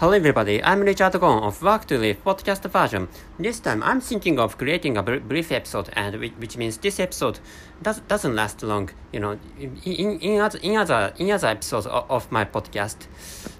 Hello everybody, I'm Richard Gon of Work to Live podcast version. This time I'm thinking of creating a brief episode and which means this episode does, doesn't last long, you know, in, in, other, in other, in other episodes of, of my podcast.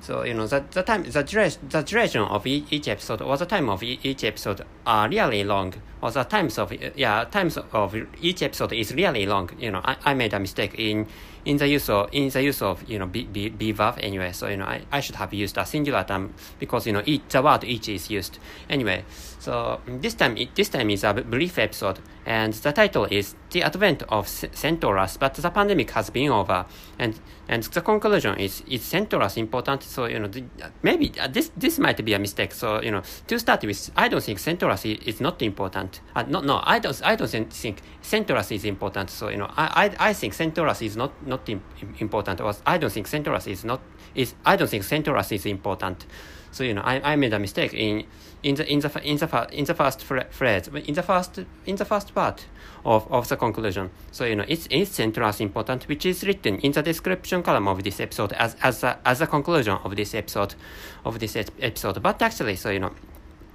So, you know, the, the time, the duration, the duration of each episode or the time of each episode are really long or the times of, yeah, times of each episode is really long. You know, I, I made a mistake in, in the use of, in the use of, you know, be, be verb anyway. So, you know, I, I should have used a singular term because you know each, the word each is used anyway so this time this time is a brief episode and the title is the advent of Centaurus but the pandemic has been over and and the conclusion is is Centaurus important so you know maybe uh, this this might be a mistake. So you know to start with i don't think Centaurus is, not important. Uh, no no i don't i don't think Centaurus is important. So you know i i, I think Centaurus is not not important. Or i don't think Centaurus is not is i don't think Centaurus is important. So you know, I, I made a mistake in in the in the in the in the first phrase in the first in the first part of, of the conclusion. So you know, it's it's Centaurus important, which is written in the description column of this episode as as a, as a conclusion of this episode of this episode. But actually, so you know,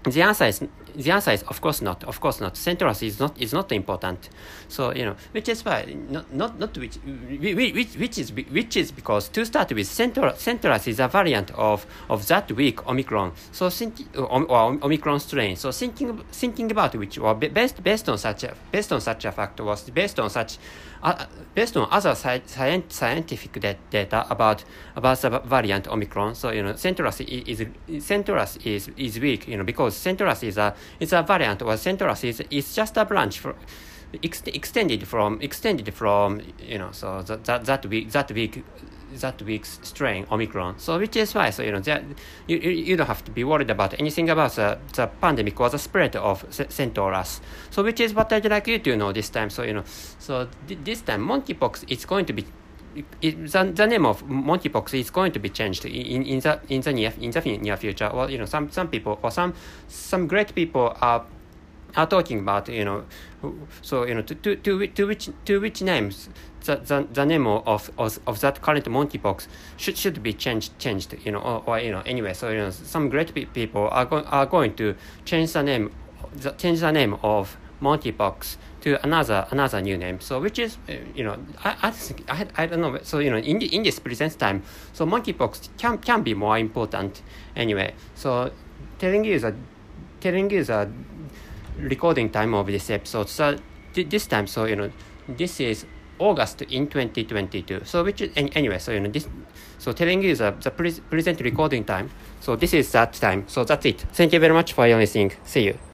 the answer is the answer is of course not. Of course not. Centaurus is not is not important. So you know, which is why not not not which which which is which is because to start with, Centaurus is a variant of of that weak Omicron. So think or, Omicron strain. So thinking thinking about which or based based on such a based on such a fact was based on such uh, based on other sci scientific data about about the variant Omicron. So you know, Centaurus is, is is is weak. You know because Centaurus is a is a variant or Centaurus is is just a branch for ex, extended from extended from you know so that that that week that week that week's strain Omicron. So which is why so you know that you, you don't have to be worried about anything about the, the pandemic or the spread of Centaurus. So which is what I'd like you to know this time. So you know so th- this time monkeypox is going to be it, the, the name of monkeypox is going to be changed in, in the in the near in the near future. Well, you know, some some people or some some great people are are talking about you know, so you know to to to, to which to which names the, the, the name of, of of that current monkeypox should should be changed changed you know or, or you know anyway so you know some great pe- people are going are going to change the name the, change the name of monkeypox to another another new name. So which is uh, you know I I think I, I don't know. So you know in the, in this present time, so monkeypox can can be more important anyway. So telling you the telling you the recording time of this episode. So this time, so you know this is August in 2022. So which is anyway. So you know this. So telling you the the pre present recording time. So this is that time. So that's it. Thank you very much for listening. See you.